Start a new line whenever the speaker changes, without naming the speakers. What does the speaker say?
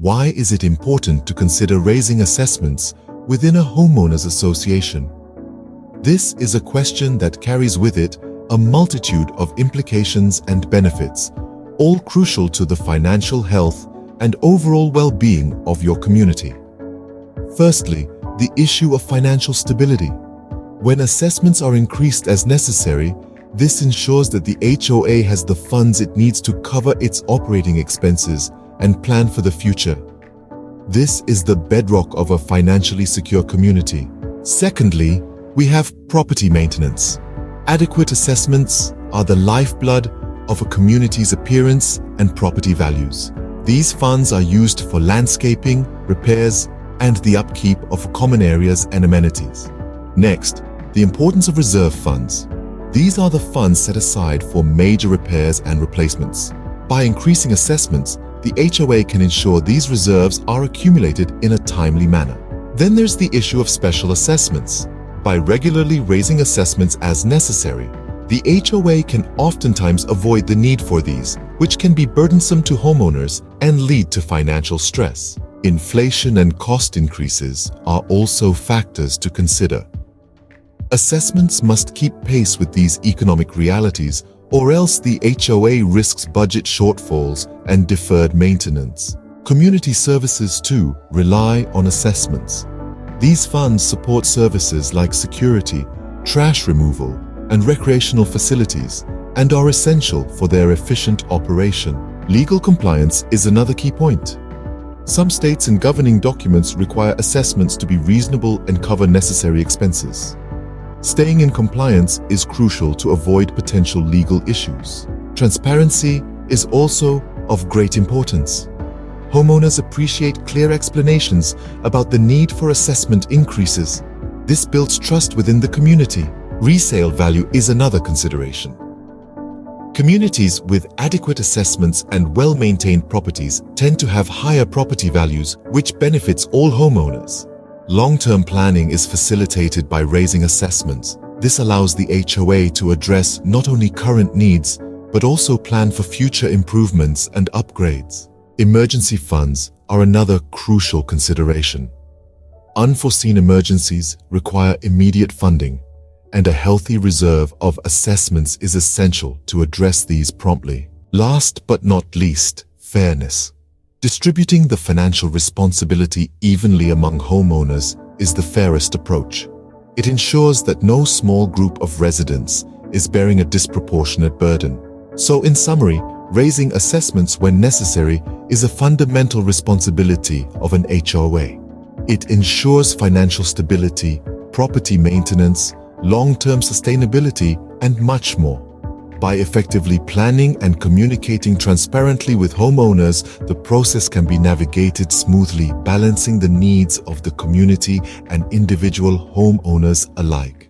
Why is it important to consider raising assessments within a homeowners association? This is a question that carries with it a multitude of implications and benefits, all crucial to the financial health and overall well-being of your community. Firstly, the issue of financial stability. When assessments are increased as necessary, this ensures that the HOA has the funds it needs to cover its operating expenses and plan for the future. This is the bedrock of a financially secure community. Secondly, we have property maintenance. Adequate assessments are the lifeblood of a community's appearance and property values. These funds are used for landscaping, repairs, and the upkeep of common areas and amenities. Next, the importance of reserve funds. These are the funds set aside for major repairs and replacements. By increasing assessments, the HOA can ensure these reserves are accumulated in a timely manner. Then there's the issue of special assessments. By regularly raising assessments as necessary, the HOA can oftentimes avoid the need for these, which can be burdensome to homeowners and lead to financial stress. Inflation and cost increases are also factors to consider. Assessments must keep pace with these economic realities or else the HOA risks budget shortfalls and deferred maintenance. Community services too rely on assessments. These funds support services like security, trash removal, and recreational facilities and are essential for their efficient operation. Legal compliance is another key point. Some states and governing documents require assessments to be reasonable and cover necessary expenses. Staying in compliance is crucial to avoid potential legal issues. Transparency is also of great importance. Homeowners appreciate clear explanations about the need for assessment increases. This builds trust within the community. Resale value is another consideration. Communities with adequate assessments and well-maintained properties tend to have higher property values, which benefits all homeowners. Long-term planning is facilitated by raising assessments. This allows the HOA to address not only current needs, but also plan for future improvements and upgrades. Emergency funds are another crucial consideration. Unforeseen emergencies require immediate funding, and a healthy reserve of assessments is essential to address these promptly. Last but not least, fairness. Distributing the financial responsibility evenly among homeowners is the fairest approach. It ensures that no small group of residents is bearing a disproportionate burden. So in summary, raising assessments when necessary is a fundamental responsibility of an HOA. It ensures financial stability, property maintenance, long-term sustainability, and much more. By effectively planning and communicating transparently with homeowners, the process can be navigated smoothly, balancing the needs of the community and individual homeowners alike.